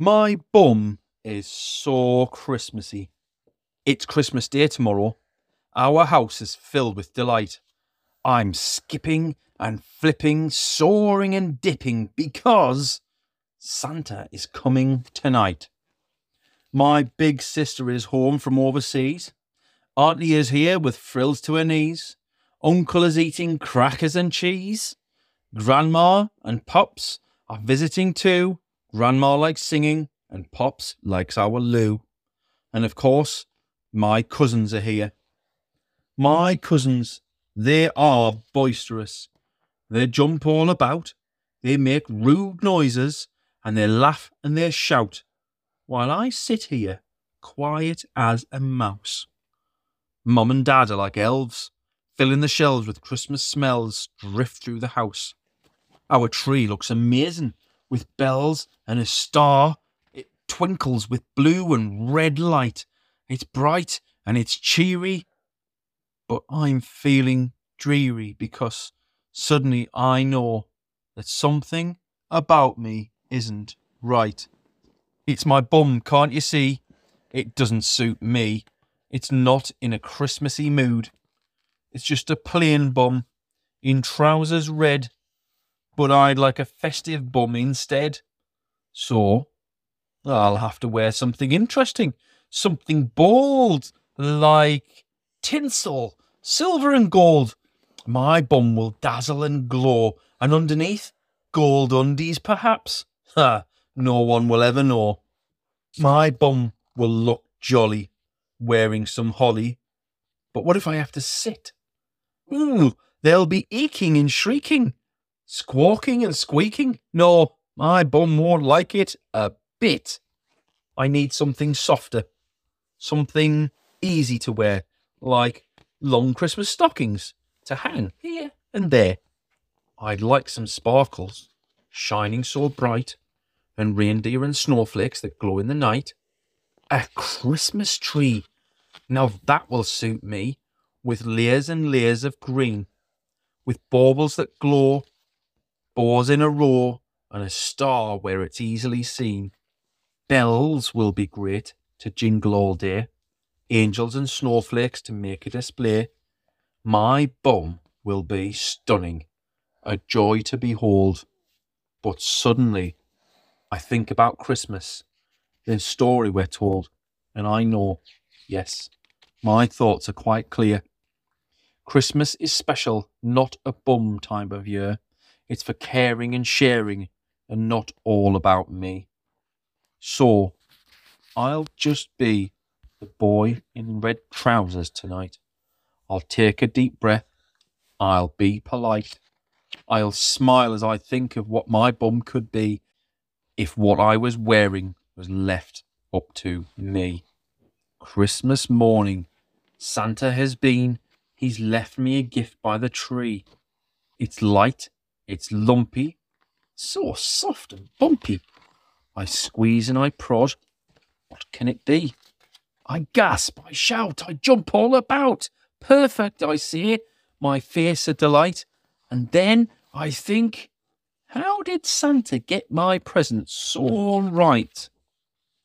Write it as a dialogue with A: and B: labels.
A: My bum is so Christmassy. It's Christmas Day tomorrow. Our house is filled with delight. I'm skipping and flipping, soaring and dipping because Santa is coming tonight. My big sister is home from overseas. Auntie is here with frills to her knees. Uncle is eating crackers and cheese. Grandma and Pops are visiting too. Grandma likes singing, and Pops likes our Lou. And of course, my cousins are here. My cousins, they are boisterous. They jump all about, they make rude noises, and they laugh and they shout, while I sit here, quiet as a mouse. Mum and Dad are like elves, filling the shelves with Christmas smells drift through the house. Our tree looks amazing, with bells and a star. It twinkles with blue and red light. It's bright and it's cheery. But I'm feeling dreary because suddenly I know that something about me isn't right. It's my bum, can't you see? It doesn't suit me. It's not in a Christmassy mood. It's just a plain bum in trousers red, but I'd like a festive bum instead. So I'll have to wear something interesting, something bold, like tinsel, silver and gold. My bum will dazzle and glow, and underneath, gold undies perhaps. Ha! No one will ever know. My bum will look jolly, wearing some holly. But what if I have to sit? Ooh, they'll be eeking and shrieking, squawking and squeaking. No, my bum won't like it a bit. I need something softer, something easy to wear, like long Christmas stockings to hang here and there. I'd like some sparkles, shining so bright, and reindeer and snowflakes that glow in the night. A Christmas tree. Now that will suit me, with layers and layers of green, with baubles that glow, bows in a row, and a star where it's easily seen. Bells will be great to jingle all day, angels and snowflakes to make a display. My bum will be stunning, a joy to behold. But suddenly, I think about Christmas, the story we're told, and I know, yes, my thoughts are quite clear. Christmas is special, not a bum time of year. It's for caring and sharing, and not all about me. So, I'll just be the boy in red trousers tonight. I'll take a deep breath. I'll be polite. I'll smile as I think of what my bum could be if what I was wearing was left up to me. Christmas morning, Santa has been. He's left me a gift by the tree. It's light, it's lumpy, so soft and bumpy. I squeeze and I prod. What can it be? I gasp, I shout, I jump all about. Perfect, I see it, my a delight. And then I think, how did Santa get my present so right?